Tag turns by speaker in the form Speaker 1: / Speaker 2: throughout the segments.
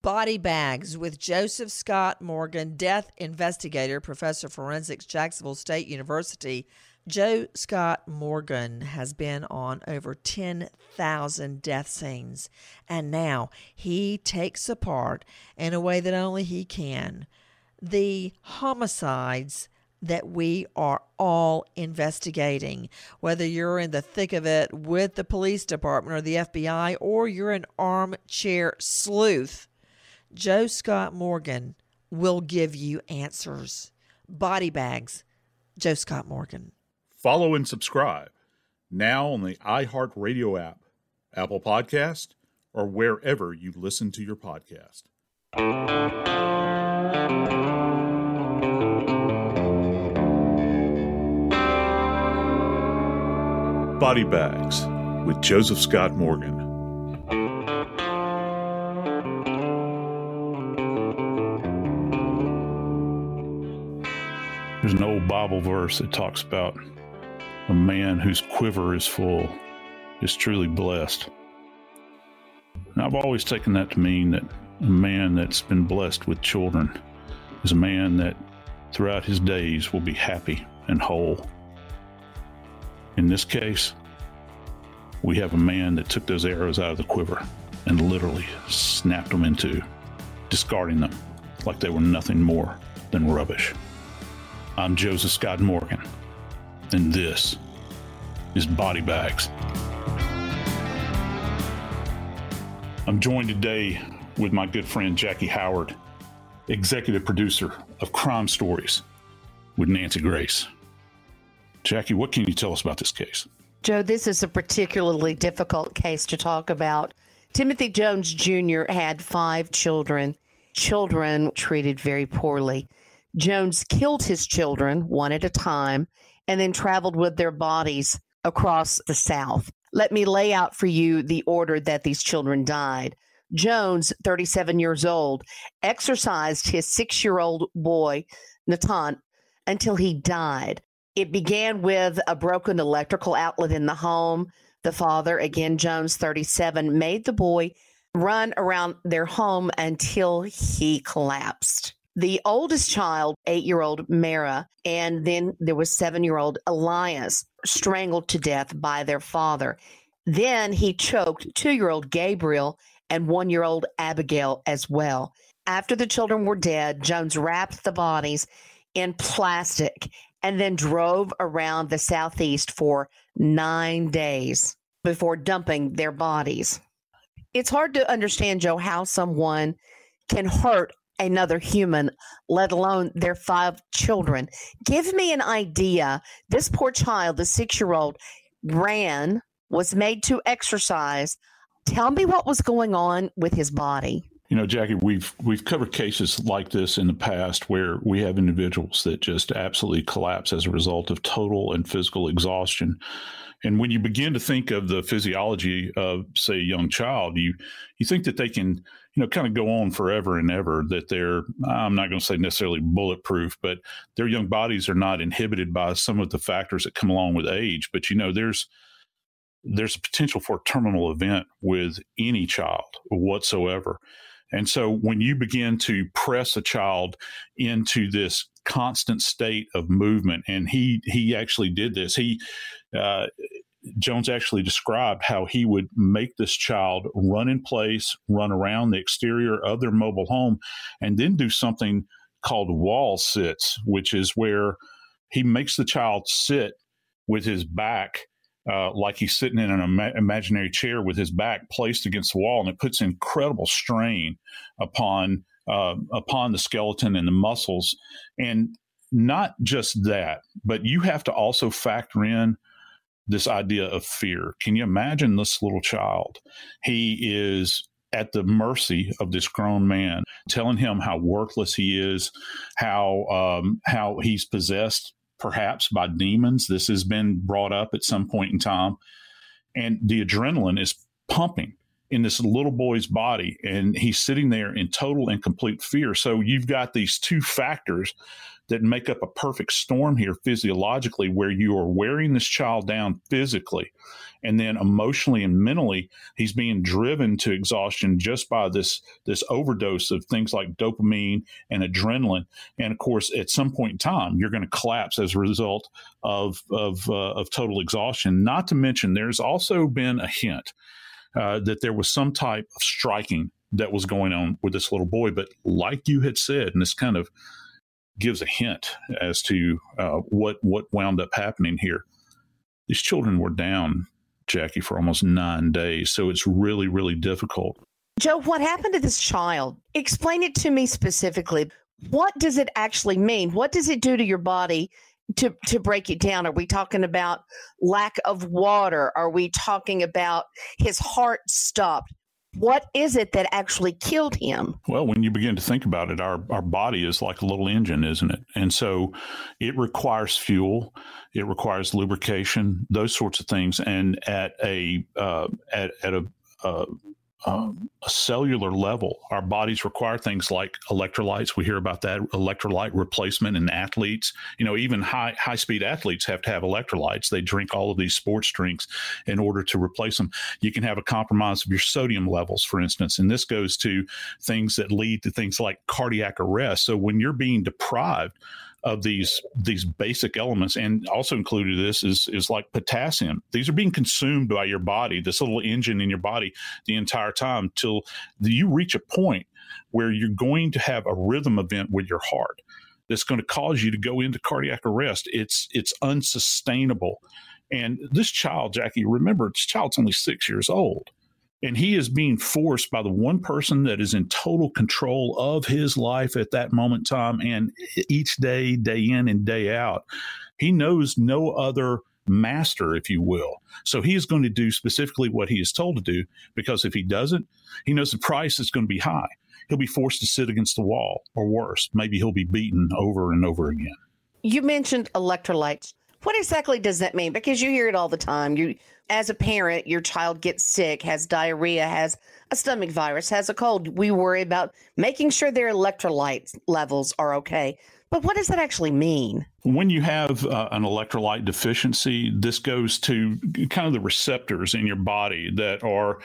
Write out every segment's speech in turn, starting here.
Speaker 1: Body bags with Joseph Scott Morgan, death investigator, professor of forensics, Jacksonville State University. Joe Scott Morgan has been on over 10,000 death scenes, and now he takes apart, in a way that only he can, the homicides that we are all investigating. Whether you're in the thick of it with the police department or the FBI, or you're an armchair sleuth, Joe Scott Morgan will give you answers. Body bags, Joe Scott Morgan.
Speaker 2: Follow and subscribe now on the iHeartRadio app, Apple Podcast, or wherever you listen to your podcast. Body Bags with Joseph Scott Morgan.
Speaker 3: There's an old Bible verse that talks about a man whose quiver is full is truly blessed. And I've always taken that to mean that a man that's been blessed with children is a man that throughout his days will be happy and whole. In this case, we have a man that took those arrows out of the quiver and literally snapped them into, discarding them like they were nothing more than rubbish. I'm Joseph Scott Morgan, and this is Body Bags. I'm joined today with my good friend Jackie Howard, executive producer of Crime Stories with Nancy Grace. Jackie, what can you tell us about this case?
Speaker 4: Joe, this is a particularly difficult case to talk about. Timothy Jones Jr. had five children, children treated very poorly. Jones killed his children one at a time and then traveled with their bodies across the South. Let me lay out for you the order that these children died. Jones, 37 years old, exercised his six year old boy, Nahtahn, until he died. It began with a broken electrical outlet in the home. The father, again, Jones, 37, made the boy run around their home until he collapsed the oldest child, eight year old Merah, and then there was seven year old Elias, strangled to death by their father. Then he choked two year old Gabriel and one year old Abigail as well. After the children were dead, Jones wrapped the bodies in plastic and then drove around the southeast for nine days before dumping their bodies. It's hard to understand, Joe, how someone can hurt another human, let alone their five children. Give me an idea. This poor child, the six year old, ran, was made to exercise. Tell me what was going on with his body.
Speaker 3: You know, Jackie, we've we've covered cases like this in the past where we have individuals that just absolutely collapse as a result of total and physical exhaustion. And when you begin to think of the physiology of, say, a young child, you you think that they can, you know, kind of go on forever and ever. That they're, I'm not going to say necessarily bulletproof, but their young bodies are not inhibited by some of the factors that come along with age. But you know, there's there's a potential for a terminal event with any child whatsoever. And so when you begin to press a child into this constant state of movement, and he he actually did this. He uh, Jones actually described how he would make this child run in place, run around the exterior of their mobile home, and then do something called wall sits, which is where he makes the child sit with his back uh, like he's sitting in an ima- imaginary chair with his back placed against the wall, and it puts incredible strain upon uh, upon the skeleton and the muscles. And not just that, but you have to also factor in this idea of fear. Can you imagine this little child? He is at the mercy of this grown man, telling him how worthless he is, how um, how he's possessed perhaps by demons. This has been brought up at some point in time. And the adrenaline is pumping in this little boy's body, and he's sitting there in total and complete fear. So you've got these two factors that make up a perfect storm here physiologically, where you are wearing this child down physically, and then emotionally and mentally, he's being driven to exhaustion just by this this overdose of things like dopamine and adrenaline. And of course, at some point in time, you're going to collapse as a result of of uh, of total exhaustion. Not to mention, there's also been a hint. Uh, that there was some type of striking that was going on with this little boy. But like you had said, and this kind of gives a hint as to uh, what what wound up happening here. These children were down, Jackie, for almost nine days, so it's really really difficult.
Speaker 4: Joe, what happened to this child? Explain it to me specifically. What does it actually mean? What does it do to your body to to break it down? Are we talking about lack of water? Are we talking about his heart stopped? What is it that actually killed him?
Speaker 3: Well, when you begin to think about it, our, our body is like a little engine, isn't it? And so it requires fuel, it requires lubrication, those sorts of things. And at a uh, at at a uh, um, a cellular level. Our bodies require things like electrolytes. We hear about that electrolyte replacement in athletes. You know, even high high speed athletes have to have electrolytes. They drink all of these sports drinks in order to replace them. You can have a compromise of your sodium levels, for instance, and this goes to things that lead to things like cardiac arrest. So when you're being deprived of these these basic elements and also included this is is like potassium. These are being consumed by your body this little engine in your body the entire time till you reach a point where you're going to have a rhythm event with your heart that's going to cause you to go into cardiac arrest. It's it's unsustainable. And this child jackie remember this child's only six years old and he is being forced by the one person that is in total control of his life at that moment time and each day day in and day out. He knows no other master if you will. So he is going to do specifically what he is told to do because if he doesn't he knows the price is going to be high. He'll be forced to sit against the wall or worse maybe he'll be beaten over and over again.
Speaker 4: You mentioned electrolytes. What exactly does that mean? Because you hear it all the time. You, as a parent, your child gets sick, has diarrhea, has a stomach virus, has a cold. We worry about making sure their electrolyte levels are okay. But what does that actually mean?
Speaker 3: When you have uh, an electrolyte deficiency, this goes to kind of the receptors in your body that are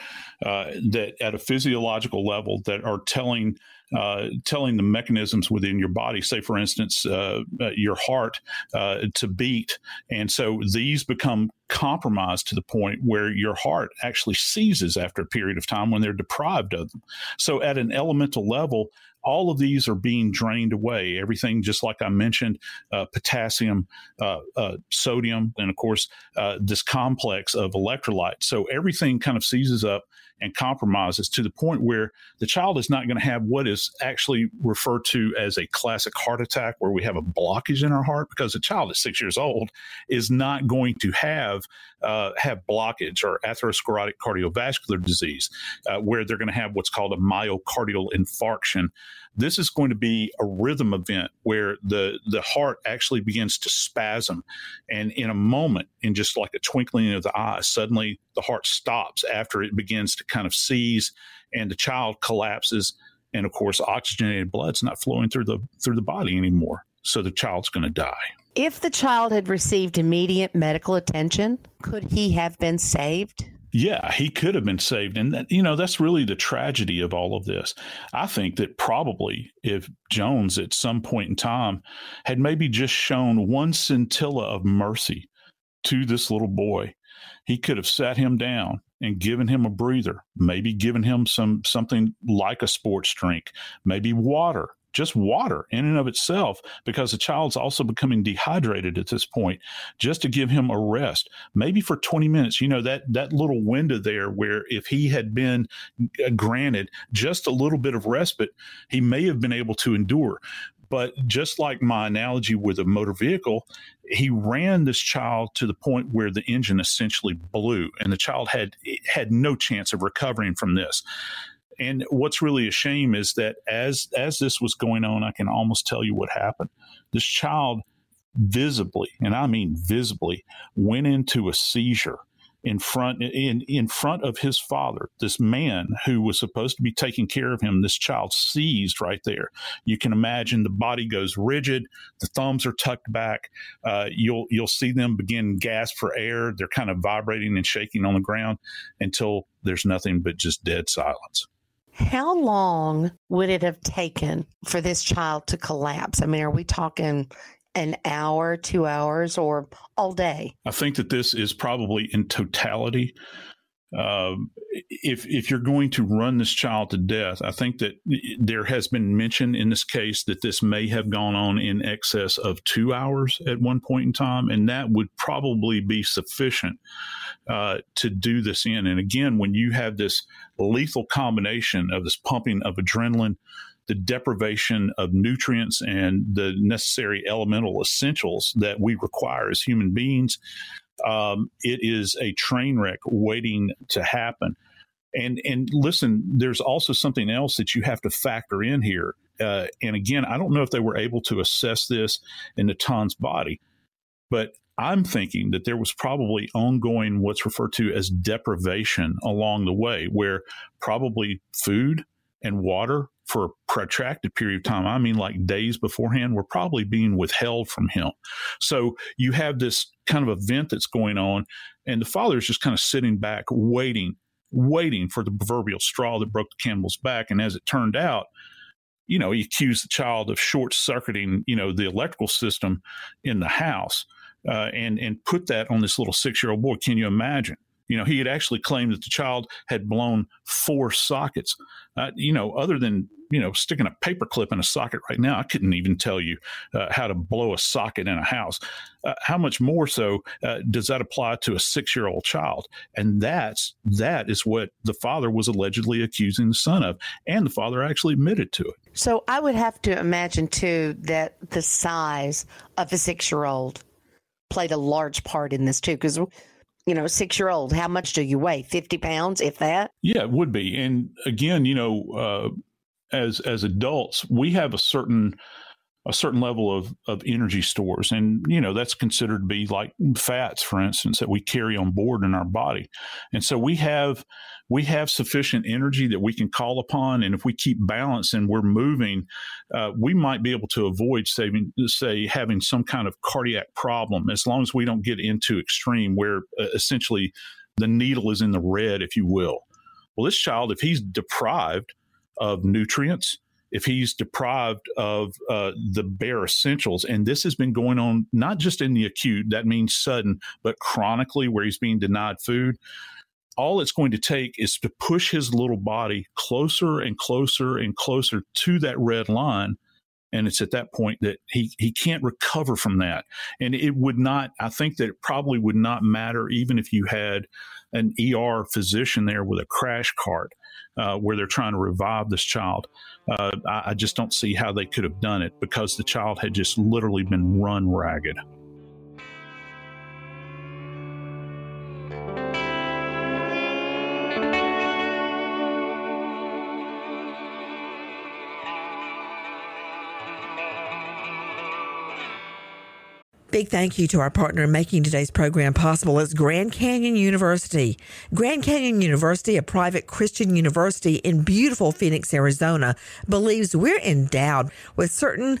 Speaker 3: uh, that at a physiological level that are telling uh, telling the mechanisms within your body, say, for instance, uh, uh, your heart uh, to beat. And so these become compromised to the point where your heart actually seizes after a period of time when they're deprived of them. So, at an elemental level, all of these are being drained away. Everything, just like I mentioned, uh, potassium, uh, uh, sodium, and of course, uh, this complex of electrolytes. So everything kind of seizes up and compromises to the point where the child is not going to have what is actually referred to as a classic heart attack, where we have a blockage in our heart, because a child at six years old is not going to have uh, have blockage or atherosclerotic cardiovascular disease, uh, where they're going to have what's called a myocardial infarction. This is going to be a rhythm event where the the heart actually begins to spasm, and in a moment, in just like a twinkling of the eye, suddenly the heart stops after it begins to kind of seize, and the child collapses. And of course, oxygenated blood's not flowing through the through the body anymore, so the child's going to die.
Speaker 4: If the child had received immediate medical attention, could he have been saved?
Speaker 3: Yeah, he could have been saved. And that, you know, that's really the tragedy of all of this. I think that probably if Jones at some point in time had maybe just shown one scintilla of mercy to this little boy, he could have sat him down and given him a breather, maybe given him some something like a sports drink, maybe water, just water in and of itself, because the child's also becoming dehydrated at this point, just to give him a rest, maybe for 20 minutes. You know, that, that little window there where if he had been uh, granted just a little bit of respite, he may have been able to endure. But just like my analogy with a motor vehicle, he ran this child to the point where the engine essentially blew, and the child had had no chance of recovering from this and what's really a shame is that as as this was going on, I can almost tell you what happened. This child visibly, and I mean visibly, went into a seizure in front in in front of his father. This man who was supposed to be taking care of him this child seized right there. You can imagine the body goes rigid the thumbs are tucked back. Uh, you'll you'll see them begin gasp for air. They're kind of vibrating and shaking on the ground until there's nothing but just dead silence
Speaker 4: how long would it have taken for this child to collapse? I mean, are we talking an hour, two hours, or all day?
Speaker 3: I think that this is probably in totality. Uh, if if you're going to run this child to death, I think that there has been mention in this case that this may have gone on in excess of two hours at one point in time, and that would probably be sufficient uh, to do this in. And again, when you have this lethal combination of this pumping of adrenaline, the deprivation of nutrients and the necessary elemental essentials that we require as human beings, um, it is a train wreck waiting to happen. And and listen, there's also something else that you have to factor in here. Uh, and again, I don't know if they were able to assess this in Nahtahn's body, but I'm thinking that there was probably ongoing what's referred to as deprivation along the way, where probably food and water for a protracted period of time, I mean like days beforehand, were probably being withheld from him. So you have this kind of event that's going on, and the father is just kind of sitting back, waiting, waiting for the proverbial straw that broke the camel's back. And as it turned out, you know, he accused the child of short circuiting, you know, the electrical system in the house uh, and and put that on this little six year old boy. Can you imagine? You know, he had actually claimed that the child had blown four sockets. Uh, you know, other than you know sticking a paper clip in a socket right now, I couldn't even tell you uh, how to blow a socket in a house. Uh, how much more so uh, does that apply to a six year old child? And that's that is what the father was allegedly accusing the son of, and the father actually admitted to it.
Speaker 4: So I would have to imagine too that the size of a six year old played a large part in this too because you know six year old how much do you weigh 50 pounds if that
Speaker 3: yeah it would be and again you know uh, as as adults we have a certain a certain level of, of energy stores. And, you know, that's considered to be like fats, for instance, that we carry on board in our body. And so we have, we have sufficient energy that we can call upon. And if we keep balance and we're moving, uh, we might be able to avoid saving, say, having some kind of cardiac problem as long as we don't get into extreme where uh, essentially the needle is in the red, if you will. Well, this child, if he's deprived of nutrients, if he's deprived of uh, the bare essentials. And this has been going on not just in the acute, that means sudden, but chronically, where he's being denied food. All it's going to take is to push his little body closer and closer and closer to that red line. And it's at that point that he he can't recover from that. And it would not i think that it probably would not matter even if you had an er physician there with a crash cart uh, where they're trying to revive this child. Uh, I, I just don't see how they could have done it because the child had just literally been run ragged
Speaker 1: Big thank you to our partner in making today's program possible is Grand Canyon University. Grand Canyon University, a private Christian university in beautiful Phoenix, Arizona, believes we're endowed with certain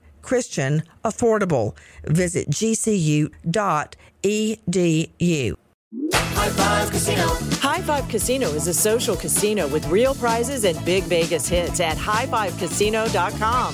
Speaker 1: Christian, affordable. Visit gcu.edu.
Speaker 5: High Five Casino.
Speaker 6: High Five Casino is a social casino with real prizes and big Vegas hits at highfivecasino.com.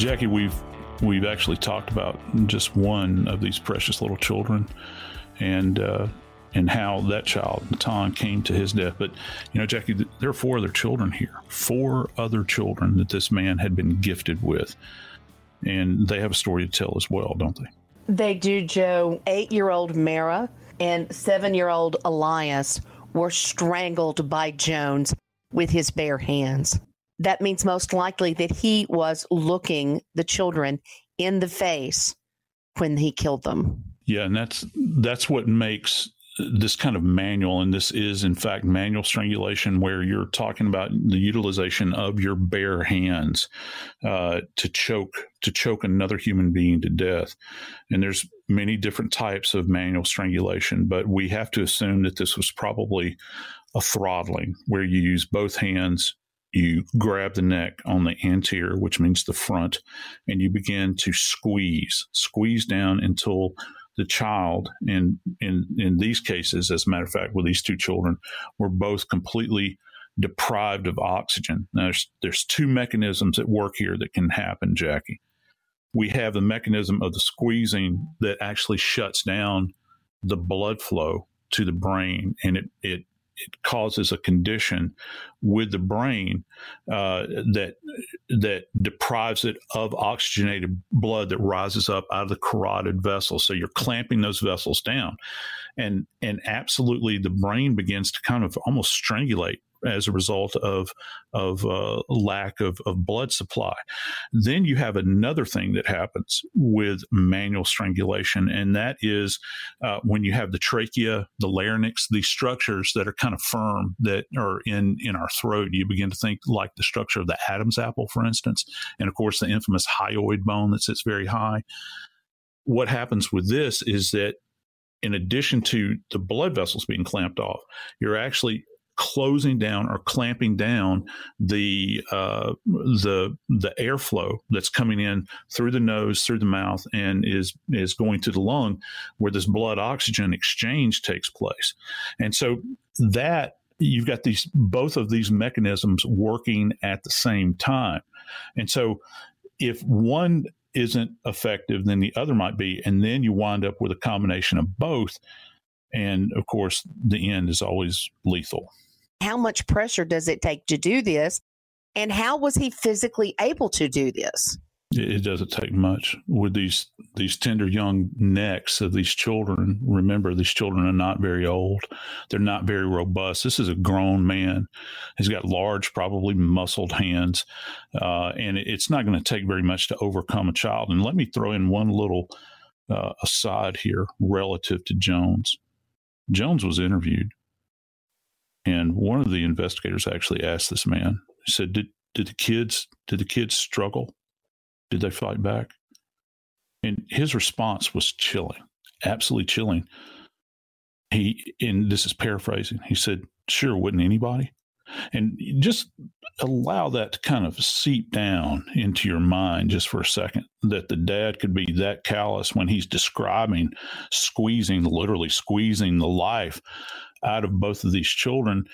Speaker 3: Jackie, we've we've actually talked about just one of these precious little children, and uh, and how that child, Nahtahn, came to his death. But you know, Jackie, there are four other children here, four other children that this man had been gifted with, and they have a story to tell as well, don't they?
Speaker 4: They do, Joe. Eight-year-old Merah and seven-year-old Elias were strangled by Jones with his bare hands that means most likely that he was looking the children in the face when he killed them.
Speaker 3: Yeah, and that's that's what makes this kind of manual, and this is in fact manual strangulation, where you're talking about the utilization of your bare hands uh, to choke to choke another human being to death. And there's many different types of manual strangulation, but we have to assume that this was probably a throttling, where you use both hands you grab the neck on the anterior, which means the front, and you begin to squeeze, squeeze down until the child, in in in these cases, as a matter of fact, with these two children, were both completely deprived of oxygen. Now, there's there's two mechanisms at work here that can happen, Jackie. We have the mechanism of the squeezing that actually shuts down the blood flow to the brain, and it it it causes a condition with the brain uh, that that deprives it of oxygenated blood that rises up out of the carotid vessels. So you're clamping those vessels down, and and absolutely the brain begins to kind of almost strangulate as a result of of uh, lack of, of blood supply. Then you have another thing that happens with manual strangulation, and that is uh, when you have the trachea, the larynx, these structures that are kind of firm that are in in our throat. You begin to think like the structure of the Adam's apple, for instance, and of course the infamous hyoid bone that sits very high. What happens with this is that in addition to the blood vessels being clamped off, you're actually closing down or clamping down the uh, the the airflow that's coming in through the nose, through the mouth, and is is going to the lung, where this blood oxygen exchange takes place. And so that you've got these both of these mechanisms working at the same time. And so if one isn't effective, then the other might be. And then you wind up with a combination of both. And of course, the end is always lethal.
Speaker 4: How much pressure does it take to do this? And how was he physically able to do this?
Speaker 3: It doesn't take much with these these tender young necks of these children. Remember, these children are not very old; they're not very robust. This is a grown man. He's got large, probably muscled hands, uh, and it's not going to take very much to overcome a child. And let me throw in one little uh, aside here relative to Jones. Jones was interviewed, and one of the investigators actually asked this man. He said, "Did did the kids did the kids struggle?" Did they fight back? And his response was chilling, absolutely chilling. He, and this is paraphrasing, he said, Sure, wouldn't anybody? And just allow that to kind of seep down into your mind just for a second that the dad could be that callous when he's describing squeezing, literally squeezing the life out of both of these children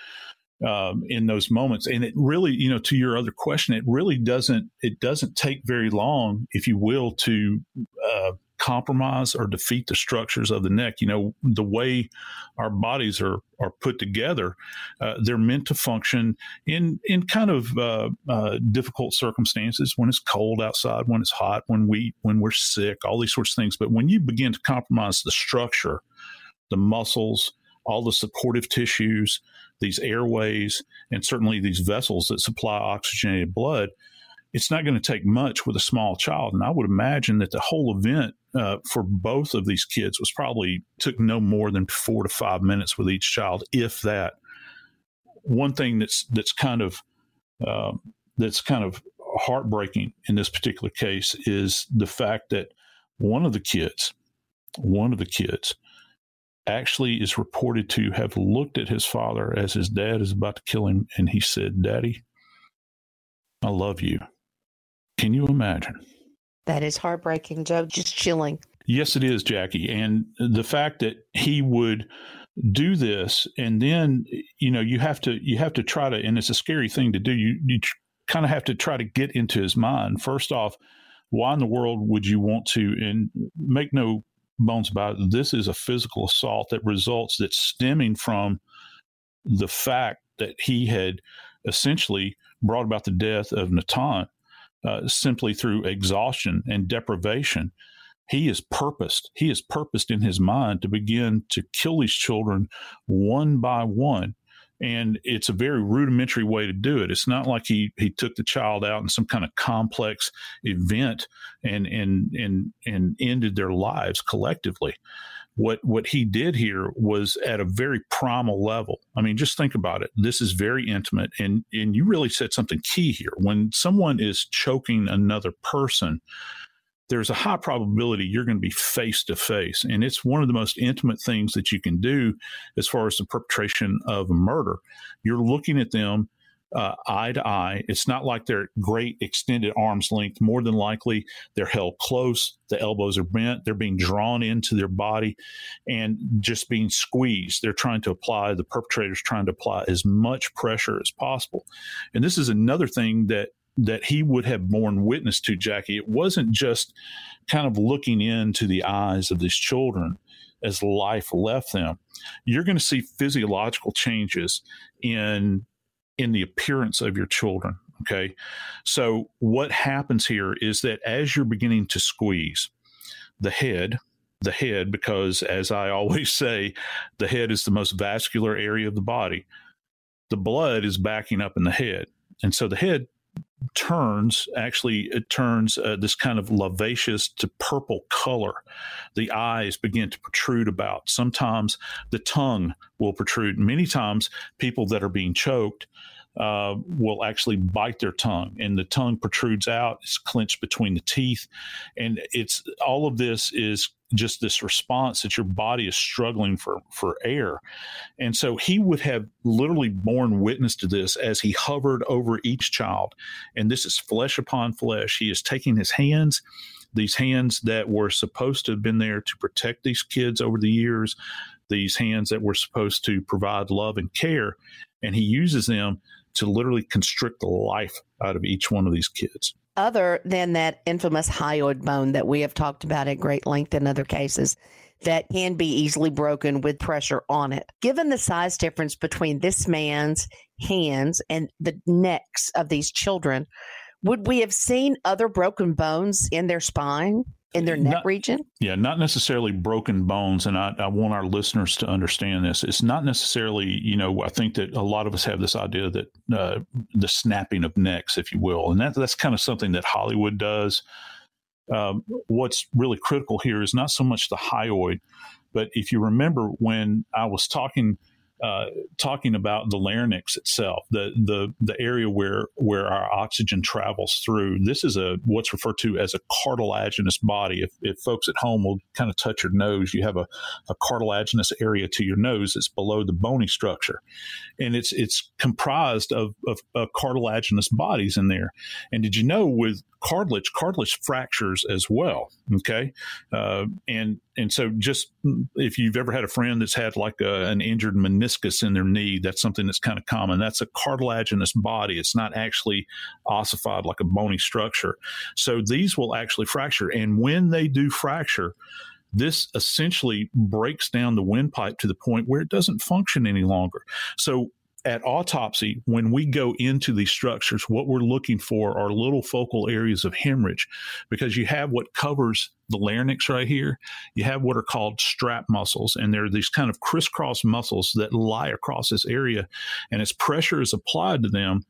Speaker 3: um, in those moments. And it really, you know, to your other question, it really doesn't it doesn't take very long, if you will, to uh, compromise or defeat the structures of the neck. You know, the way our bodies are are put together, uh, they're meant to function in in kind of uh, uh, difficult circumstances when it's cold outside, when it's hot, when we when we're sick, all these sorts of things. But when you begin to compromise the structure, the muscles, all the supportive tissues, these airways, and certainly these vessels that supply oxygenated blood, it's not going to take much with a small child. And I would imagine that the whole event uh, for both of these kids was probably took no more than four to five minutes with each child, if that. One thing that's that's kind of uh, that's kind of heartbreaking in this particular case is the fact that one of the kids, one of the kids, actually is reported to have looked at his father as his dad is about to kill him, and he said, Daddy, I love you. Can you imagine?
Speaker 4: That is heartbreaking, Joe. Just chilling.
Speaker 3: Yes, it is, Jackie. And the fact that he would do this and then you know you have to you have to try to and it's a scary thing to do you you kind of have to try to get into his mind first off why in the world would you want to and make no bones about it. This is a physical assault that results that's stemming from the fact that he had essentially brought about the death of Nahtahn uh, simply through exhaustion and deprivation. He is purposed. He is purposed in his mind to begin to kill these children one by one and it's a very rudimentary way to do it. It's not like he he took the child out in some kind of complex event and and and and ended their lives collectively. What what he did here was at a very primal level. I mean, just think about it. This is very intimate, and and you really said something key here. When someone is choking another person, there's a high probability you're going to be face to face. And it's one of the most intimate things that you can do as far as the perpetration of a murder. You're looking at them uh, eye to eye. It's not like they're great extended arm's length. More than likely, they're held close. The elbows are bent. They're being drawn into their body and just being squeezed. They're trying to apply, the perpetrator's trying to apply as much pressure as possible. And this is another thing that that he would have borne witness to, Jackie. It wasn't just kind of looking into the eyes of these children as life left them. You're going to see physiological changes in in the appearance of your children. Okay. So what happens here is that as you're beginning to squeeze the head, the head, because as I always say, the head is the most vascular area of the body. The blood is backing up in the head. And so the head turns actually it turns uh, this kind of lavacious to purple color the eyes begin to protrude about. Sometimes the tongue will protrude. Many times people that are being choked uh, will actually bite their tongue and the tongue protrudes out it's clenched between the teeth and it's all of this is just this response that your body is struggling for for air. And so he would have literally borne witness to this as he hovered over each child and this is flesh upon flesh. He is taking his hands these hands that were supposed to have been there to protect these kids over the years these hands that were supposed to provide love and care and he uses them to literally constrict the life out of each one of these kids.
Speaker 4: Other than that infamous hyoid bone that we have talked about at great length in other cases, that can be easily broken with pressure on it. Given the size difference between this man's hands and the necks of these children, would we have seen other broken bones in their spine? In their neck
Speaker 3: not,
Speaker 4: region?
Speaker 3: Yeah, not necessarily broken bones. And I, I, want our listeners to understand this. It's not necessarily, you know, I think that a lot of us have this idea that uh, the snapping of necks, if you will, and that, that's kind of something that Hollywood does. Um, what's really critical here is not so much the hyoid, but if you remember when I was talking uh, talking about the larynx itself, the the the area where where our oxygen travels through. This is a what's referred to as a cartilaginous body. If, if folks at home will kind of touch your nose, you have a, a cartilaginous area to your nose. that's below the bony structure, and it's it's comprised of, of, of cartilaginous bodies in there. And did you know with cartilage, cartilage fractures as well. Okay, uh, and and so just mm, if you've ever had a friend that's had like a, an injured meniscus in their knee, that's something that's kind of common. That's a cartilaginous body. It's not actually ossified like a bony structure. So these will actually fracture, and when they do fracture this essentially breaks down the windpipe to the point where it doesn't function any longer. So at autopsy, when we go into these structures, what we're looking for are little focal areas of hemorrhage because you have what covers the larynx right here. You have what are called strap muscles, and they're these kind of crisscross muscles that lie across this area. And as pressure is applied to them,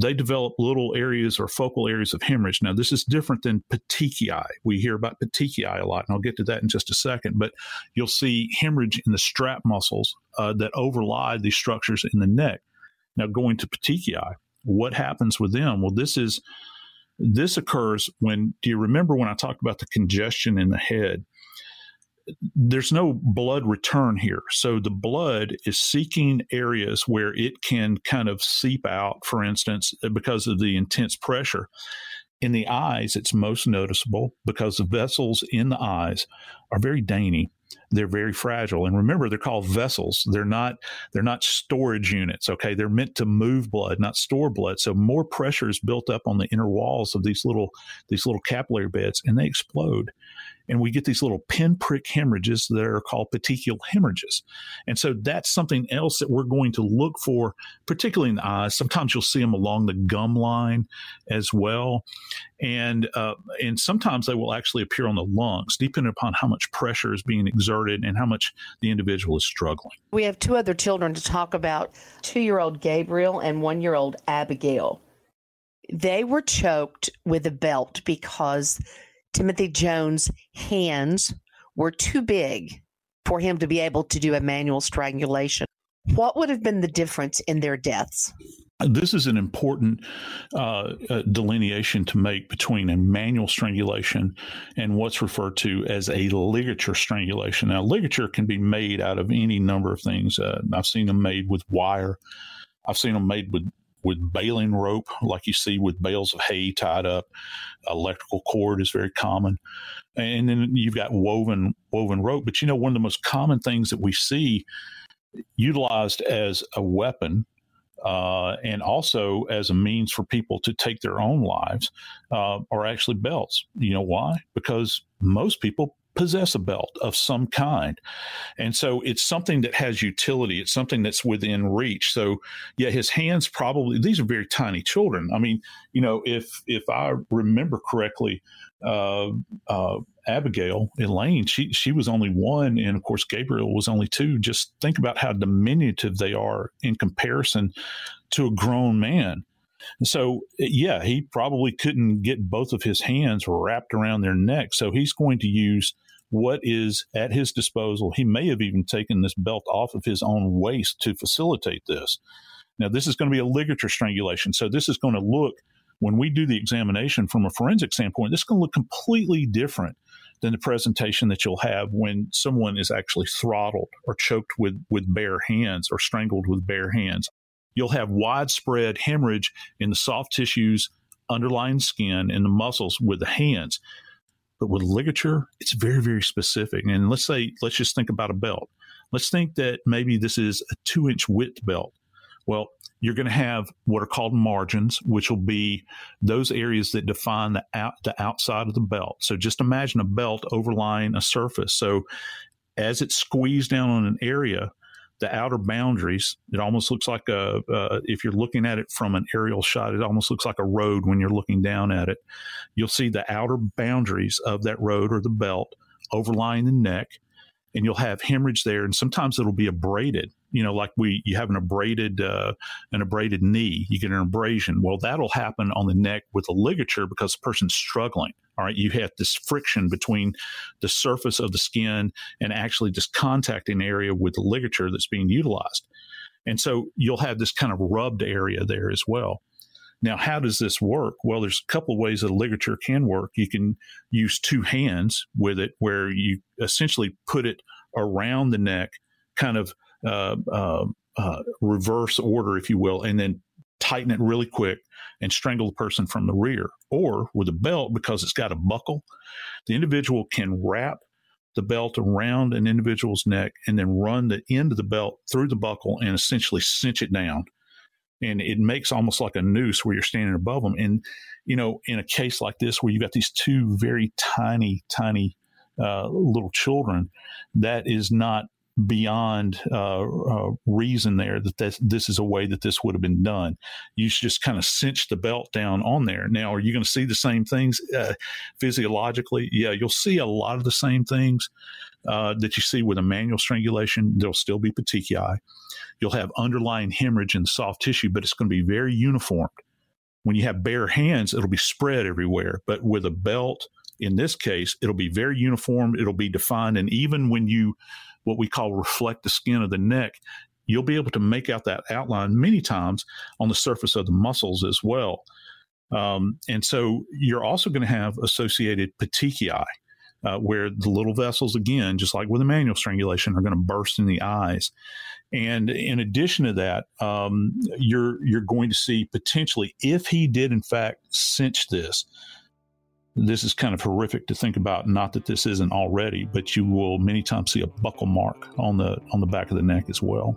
Speaker 3: they develop little areas or focal areas of hemorrhage. Now, this is different than petechiae. We hear about petechiae a lot, and I'll get to that in just a second. But you'll see hemorrhage in the strap muscles uh, that overlie these structures in the neck. Now, going to petechiae, what happens with them? Well, this is this occurs when. Do you remember when I talked about the congestion in the head? There's no blood return here. So the blood is seeking areas where it can kind of seep out, for instance, because of the intense pressure. In the eyes, it's most noticeable because the vessels in the eyes are very dainty. They're very fragile. And remember, they're called vessels. They're not they're not storage units. Okay. They're meant to move blood, not store blood. So more pressure is built up on the inner walls of these little these little capillary beds and they explode and we get these little pinprick hemorrhages that are called petechial hemorrhages. And so that's something else that we're going to look for, particularly in the eyes. Sometimes you'll see them along the gum line as well. And, uh, and sometimes they will actually appear on the lungs, depending upon how much pressure is being exerted and how much the individual is struggling.
Speaker 4: We have two other children to talk about two year old Gabriel and one year old Abigail. They were choked with a belt because Timothy Jones' hands were too big for him to be able to do a manual strangulation. What would have been the difference in their deaths?
Speaker 3: This is an important uh, uh, delineation to make between a manual strangulation and what's referred to as a ligature strangulation. Now, ligature can be made out of any number of things. Uh, I've seen them made with wire. I've seen them made with with baling rope, like you see with bales of hay tied up. Electrical cord is very common, and then you've got woven woven rope. But you know, one of the most common things that we see utilized as a weapon uh, and also as a means for people to take their own lives uh, are actually belts. You know why? Because most people possess a belt of some kind. And so it's something that has utility. It's something that's within reach. So yeah, his hands probably these are very tiny children. I mean, you know, if if I remember correctly, uh, uh, Abigail Elaine, she she was only one, and of course Gabriel was only two. Just think about how diminutive they are in comparison to a grown man. So, yeah, he probably couldn't get both of his hands wrapped around their neck. So he's going to use what is at his disposal. He may have even taken this belt off of his own waist to facilitate this. Now, this is going to be a ligature strangulation. So, this is going to look, when we do the examination from a forensic standpoint, this is going to look completely different than the presentation that you'll have when someone is actually throttled or choked with, with bare hands or strangled with bare hands. You'll have widespread hemorrhage in the soft tissues, underlying skin, and the muscles with the hands. But with ligature, it's very, very specific. And let's say, let's just think about a belt. Let's think that maybe this is a two inch width belt. Well, you're going to have what are called margins, which will be those areas that define the out, the outside of the belt. So just imagine a belt overlying a surface. So as it's squeezed down on an area, the outer boundaries, it almost looks like a, uh, if you're looking at it from an aerial shot, it almost looks like a road when you're looking down at it. You'll see the outer boundaries of that road or the belt overlying the neck, and you'll have hemorrhage there. And sometimes it'll be abraded you know, like we you have an abraded uh, an abraded knee, you get an abrasion. Well, that'll happen on the neck with a ligature because the person's struggling. All right, you have this friction between the surface of the skin and actually this contacting area with the ligature that's being utilized. And so you'll have this kind of rubbed area there as well. Now, how does this work? Well, there's a couple of ways that a ligature can work. You can use two hands with it, where you essentially put it around the neck, kind of uh, uh, uh, reverse order, if you will, and then tighten it really quick and strangle the person from the rear. Or with a belt, because it's got a buckle, the individual can wrap the belt around an individual's neck and then run the end of the belt through the buckle and essentially cinch it down. And it makes almost like a noose where you're standing above them. And, you know, in a case like this where you've got these two very tiny, tiny uh, little children, that is not beyond uh, uh, reason there that this, this is a way that this would have been done. You just kind of cinch the belt down on there. Now, are you going to see the same things uh, physiologically? Yeah, you'll see a lot of the same things uh, that you see with a manual strangulation. There'll still be petechiae. You'll have underlying hemorrhage in soft tissue, but it's going to be very uniform. When you have bare hands, it'll be spread everywhere. But with a belt, in this case, it'll be very uniform. It'll be defined. And even when you what we call reflect the skin of the neck, you'll be able to make out that outline many times on the surface of the muscles as well. Um, and so you're also going to have associated petechiae, uh, where the little vessels, again, just like with a manual strangulation, are going to burst in the eyes. And in addition to that, um, you're you're going to see potentially, if he did in fact cinch this, this is kind of horrific to think about. Not that this isn't already, but you will many times see a buckle mark on the on the back of the neck as well.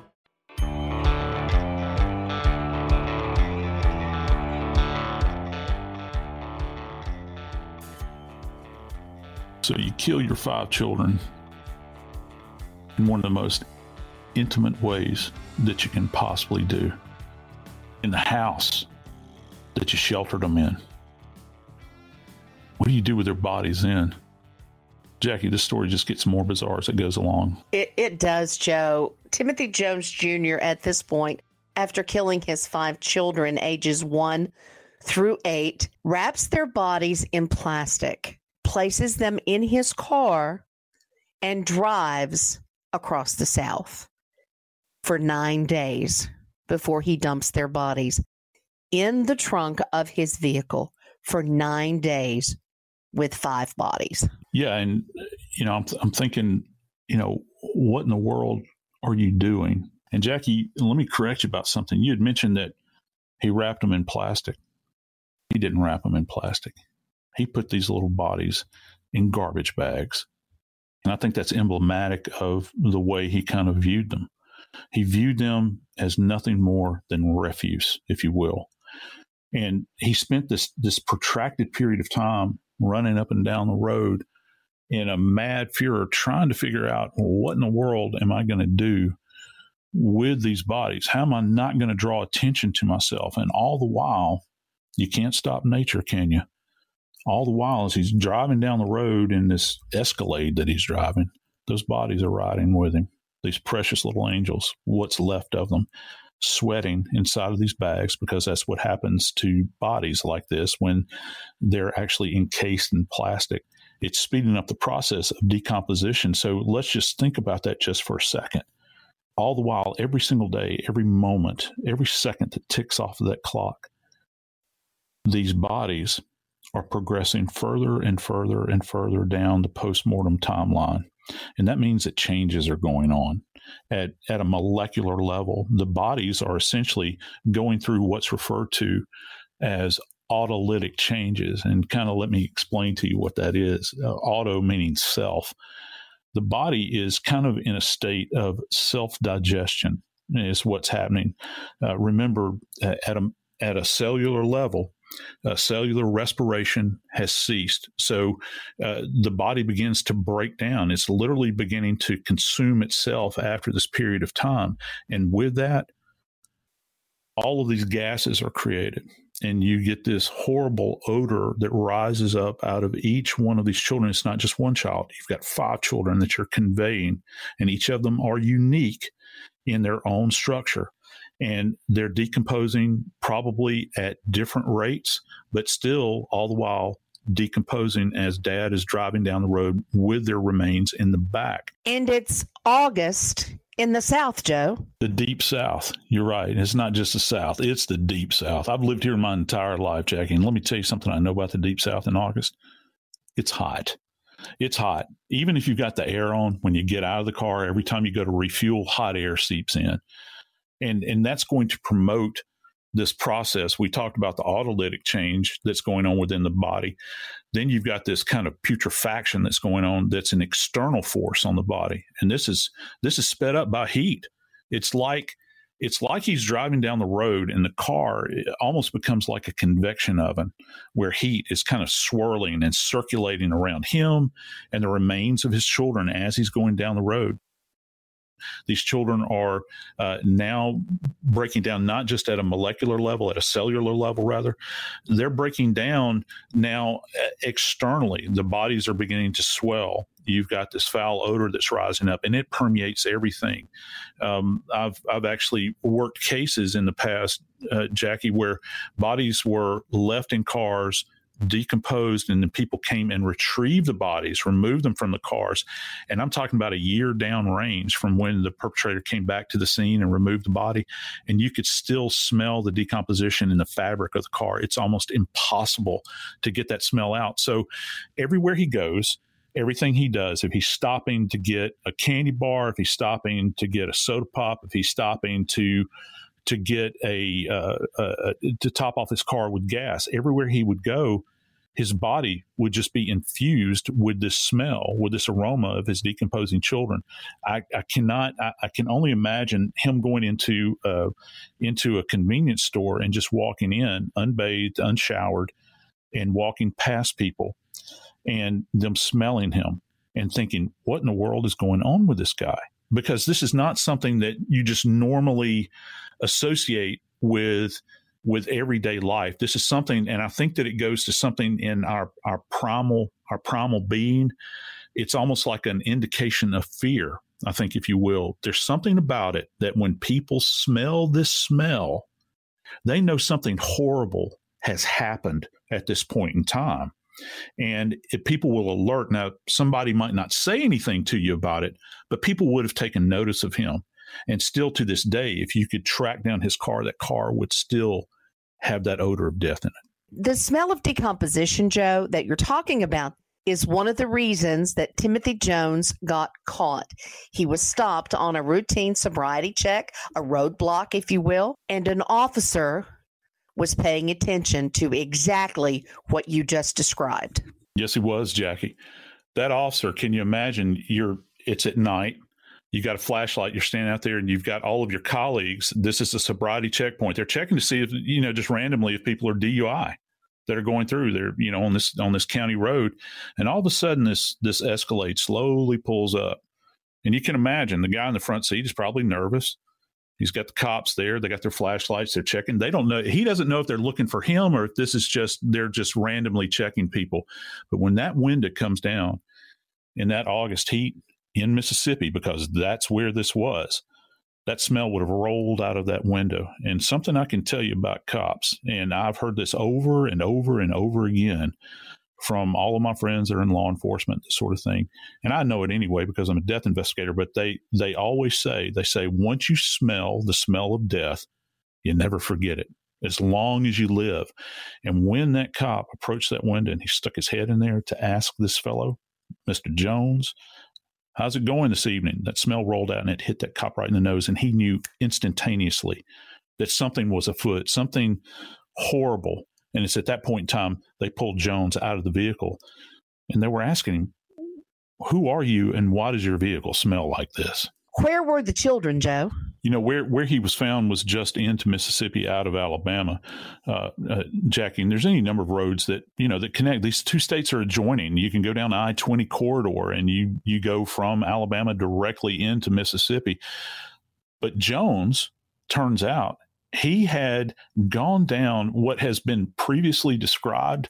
Speaker 3: So you kill your five children in one of the most intimate ways that you can possibly do in the house that you sheltered them in. What do you do with their bodies then? Jackie, this story just gets more bizarre as it goes along.
Speaker 4: It, it does, Joe. Timothy Jones Jr. at this point after killing his five children, ages one through eight, wraps their bodies in plastic, places them in his car, and drives across the South for nine days before he dumps their bodies in the trunk of his vehicle for nine days with five bodies.
Speaker 3: Yeah, and you know, I'm I'm thinking, you know, what in the world are you doing? And Jackie, let me correct you about something. You had mentioned that he wrapped them in plastic. He didn't wrap them in plastic. He put these little bodies in garbage bags. And I think that's emblematic of the way he kind of viewed them. He viewed them as nothing more than refuse, if you will. And he spent this this protracted period of time running up and down the road in a mad furor, trying to figure out well, what in the world am I going to do with these bodies? How am I not going to draw attention to myself? And all the while, you can't stop nature, can you? All the while, as he's driving down the road in this Escalade that he's driving, those bodies are riding with him. These precious little angels, what's left of them, sweating inside of these bags because that's what happens to bodies like this when they're actually encased in plastic. It's speeding up the process of decomposition. So let's just think about that just for a second. All the while, every single day, every moment, every second that ticks off of that clock, these bodies are progressing further and further and further down the postmortem timeline. And that means that changes are going on at, at a molecular level. The bodies are essentially going through what's referred to as autolytic changes. And kind of let me explain to you what that is. Uh, auto meaning self. The body is kind of in a state of self digestion, is what's happening. Uh, remember, uh, at, a, at a cellular level, uh, cellular respiration has ceased. So uh, the body begins to break down. It's literally beginning to consume itself after this period of time. And with that, all of these gases are created. And you get this horrible odor that rises up out of each one of these children. It's not just one child, you've got five children that you're conveying, and each of them are unique in their own structure and they're decomposing probably at different rates, but still all the while decomposing as dad is driving down the road with their remains in the back.
Speaker 4: And it's August in the South, Joe.
Speaker 3: The deep South. You're right. It's not just the South, it's the deep South. I've lived here my entire life, Jackie. And let me tell you something I know about the deep South in August. It's hot. It's hot. Even if you've got the air on, when you get out of the car, every time you go to refuel, hot air seeps in and and that's going to promote this process. We talked about the autolytic change that's going on within the body. Then you've got this kind of putrefaction that's going on that's an external force on the body. And this is this is sped up by heat. It's like it's like he's driving down the road and the car almost becomes like a convection oven where heat is kind of swirling and circulating around him and the remains of his children as he's going down the road. These children are uh, now breaking down not just at a molecular level, at a cellular level, rather. They're breaking down now uh, externally. The bodies are beginning to swell. You've got this foul odor that's rising up, and it permeates everything. Um, I've I've actually worked cases in the past, uh, Jackie, where bodies were left in cars decomposed and then people came and retrieved the bodies, removed them from the cars. And I'm talking about a year down range from when the perpetrator came back to the scene and removed the body. And you could still smell the decomposition in the fabric of the car. It's almost impossible to get that smell out. So everywhere he goes, everything he does, if he's stopping to get a candy bar, if he's stopping to get a soda pop, if he's stopping to to get a, uh, uh, to top off his car with gas. Everywhere he would go, his body would just be infused with this smell, with this aroma of his decomposing children. I, I cannot, I, I, can only imagine him going into uh, into a convenience store and just walking in, unbathed, unshowered, and walking past people, and them smelling him and thinking, "What in the world is going on with this guy?" Because this is not something that you just normally associate with with everyday life. This is something, and I think that it goes to something in our our primal our primal being. It's almost like an indication of fear. I think, if you will. There's something about it that when people smell this smell, they know something horrible has happened at this point in time. And if people will alert, now somebody might not say anything to you about it, but people would have taken notice of him. And still to this day, if you could track down his car, that car would still have that odor of death in it.
Speaker 4: The smell of decomposition, Joe, that you're talking about is one of the reasons that Timothy Jones got caught. He was stopped on a routine sobriety check, a roadblock, if you will, and an officer was paying attention to exactly what you just described.
Speaker 3: Yes, he was, Jackie. That officer, can you imagine? You're it's at night. You got a flashlight. You're standing out there, and you've got all of your colleagues. This is a sobriety checkpoint. They're checking to see if you know just randomly if people are DUI that are going through. They're you know on this on this county road, and all of a sudden this this Escalade slowly pulls up, and you can imagine the guy in the front seat is probably nervous. He's got the cops there. They got their flashlights. They're checking. They don't know. He doesn't know if they're looking for him or if this is just they're just randomly checking people. But when that window comes down in that August heat in Mississippi, because that's where this was, that smell would have rolled out of that window. And something I can tell you about cops, and I've heard this over and over and over again from all of my friends that are in law enforcement, this sort of thing. And I know it anyway because I'm a death investigator, but they they always say, they say, once you smell the smell of death, you never forget it. As long as you live. And when that cop approached that window and he stuck his head in there to ask this fellow, Mr. Jones, how's it going this evening? That smell rolled out and it hit that cop right in the nose, and he knew instantaneously that something was afoot, something horrible and it's at that point in time they pulled Jones out of the vehicle and they were asking him, Who are you and why does your vehicle smell like this?
Speaker 4: Where were the children, Joe?
Speaker 3: You know, where, where he was found was just into Mississippi out of Alabama, uh, uh, Jackie. And there's any number of roads that, you know, that connect. These two states are adjoining. You can go down I 20 corridor and you, you go from Alabama directly into Mississippi. But Jones, turns out, he had gone down what has been previously described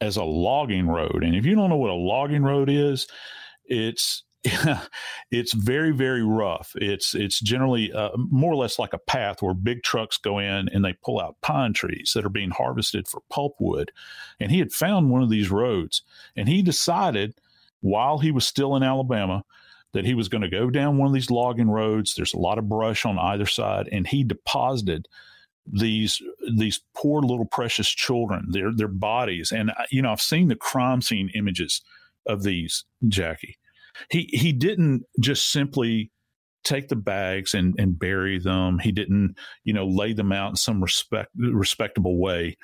Speaker 3: as a logging road. And if you don't know what a logging road is, it's it's very very rough. It's it's generally uh, more or less like a path where big trucks go in and they pull out pine trees that are being harvested for pulpwood. And he had found one of these roads, and he decided while he was still in Alabama that he was going to go down one of these logging roads. There's a lot of brush on either side, and he deposited these these poor little precious children, their their bodies. And you know, I've seen the crime scene images of these, Jackie. He he didn't just simply take the bags and, and bury them. He didn't, you know, lay them out in some respect respectable way.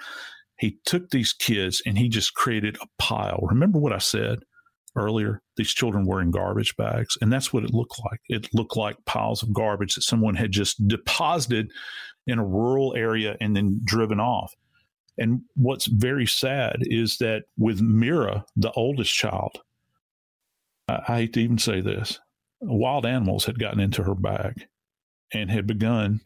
Speaker 3: He took these kids and he just created a pile. Remember what I said? earlier, these children were in garbage bags. And that's what it looked like. It looked like piles of garbage that someone had just deposited in a rural area and then driven off. And what's very sad is that with Merah, the oldest child, I, hate to even say this, wild animals had gotten into her bag and had begun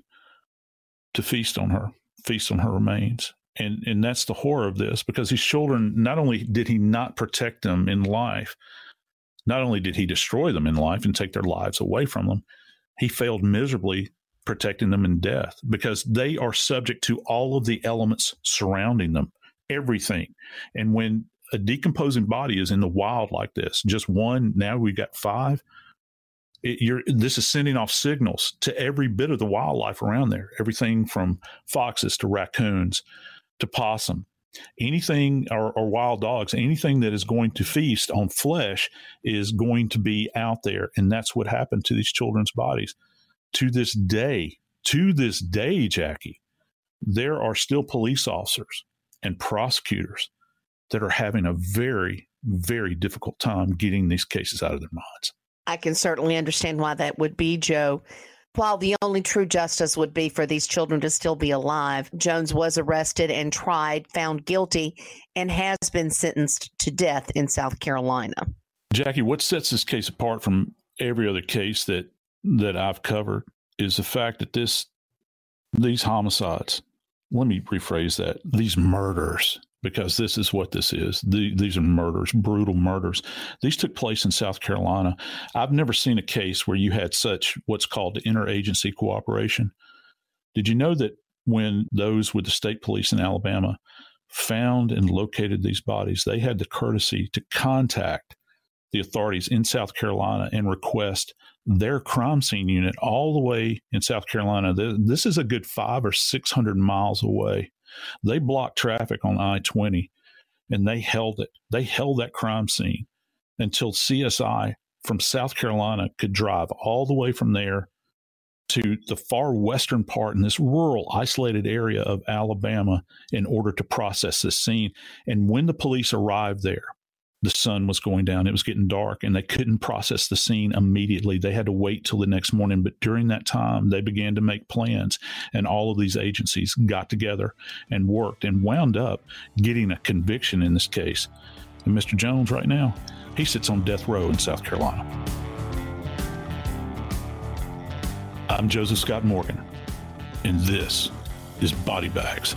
Speaker 3: to feast on her, feast on her remains. And and that's the horror of this because these children not only did he not protect them in life not only did he destroy them in life and take their lives away from them he failed miserably protecting them in death because they are subject to all of the elements surrounding them everything. And when a decomposing body is in the wild like this just one now we've got five it, you're this is sending off signals to every bit of the wildlife around there everything from foxes to raccoons to possum. Anything or, or, wild dogs, anything that is going to feast on flesh is going to be out there. And that's what happened to these children's bodies. To this day, to this day, Jackie, there are still police officers and prosecutors that are having a very, very difficult time getting these cases out of their minds.
Speaker 4: I can certainly understand why that would be, Joe. While the only true justice would be for these children to still be alive, Jones was arrested and tried, found guilty, and has been sentenced to death in South Carolina.
Speaker 3: Jackie, what sets this case apart from every other case that that I've covered is the fact that this these homicides let me rephrase that. These murders, because this is what this is. The, these are murders, brutal murders. These took place in South Carolina. I've never seen a case where you had such what's called interagency cooperation. Did you know that when those with the state police in Alabama found and located these bodies, they had the courtesy to contact the authorities in South Carolina and request their crime scene unit all the way in South Carolina. This is a good five or 600 miles away. They blocked traffic on I 20 and they held it. They held that crime scene until CSI from South Carolina could drive all the way from there to the far western part in this rural, isolated area of Alabama in order to process this scene. And when the police arrived there, the sun was going down. It was getting dark, and they couldn't process the scene immediately. They had to wait till the next morning. But during that time, they began to make plans, and all of these agencies got together and worked and wound up getting a conviction in this case. And Mr. Jones, right now, he sits on death row in South Carolina. I'm Joseph Scott Morgan, and this is Body Bags.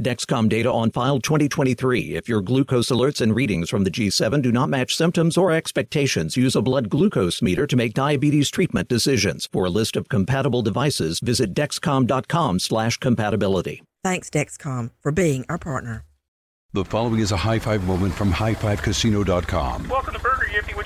Speaker 7: Dexcom data on file 2023. If your glucose alerts and readings from the G7 do not match symptoms or expectations, use a blood glucose meter to make diabetes treatment decisions. For a list of compatible devices, visit dexcom.com/compatibility.
Speaker 1: Thanks Dexcom for being our partner.
Speaker 8: The following is a high five moment from highfivecasino.com.
Speaker 9: Welcome to Burger Yippee. Would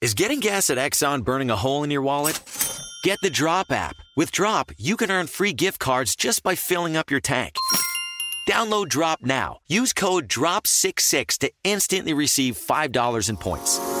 Speaker 10: Is getting gas at Exxon burning a hole in your wallet? Get the Drop app. With Drop, you can earn free gift cards just by filling up your tank. Download Drop now. Use code DROP66 to instantly receive $5 in points.